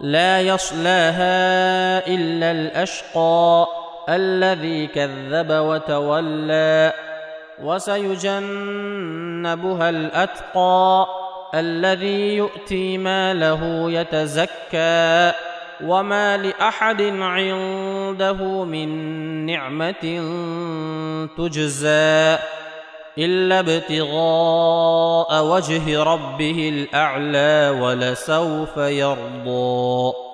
لا يصلاها إلا الأشقى الذي كذب وتولى وسيجنبها الأتقى الذي يؤتي ماله يتزكى وما لأحد عنده من نعمة تجزى إلا ابتغاء وجه ربه الأعلى ولسوف يرضى.